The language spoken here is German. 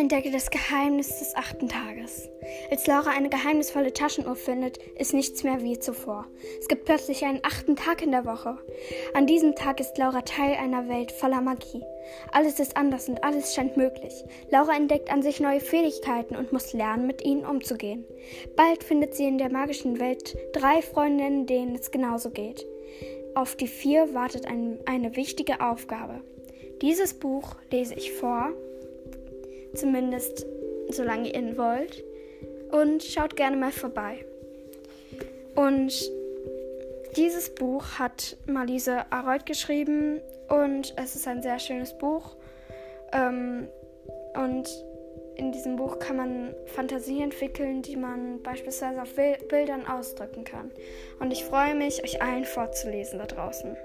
Entdecke das Geheimnis des achten Tages. Als Laura eine geheimnisvolle Taschenuhr findet, ist nichts mehr wie zuvor. Es gibt plötzlich einen achten Tag in der Woche. An diesem Tag ist Laura Teil einer Welt voller Magie. Alles ist anders und alles scheint möglich. Laura entdeckt an sich neue Fähigkeiten und muss lernen, mit ihnen umzugehen. Bald findet sie in der magischen Welt drei Freundinnen, denen es genauso geht. Auf die vier wartet ein, eine wichtige Aufgabe. Dieses Buch lese ich vor Zumindest solange ihr ihn wollt. Und schaut gerne mal vorbei. Und dieses Buch hat Marlise Aroyd geschrieben und es ist ein sehr schönes Buch. Ähm, und in diesem Buch kann man Fantasie entwickeln, die man beispielsweise auf Bildern ausdrücken kann. Und ich freue mich, euch allen vorzulesen da draußen.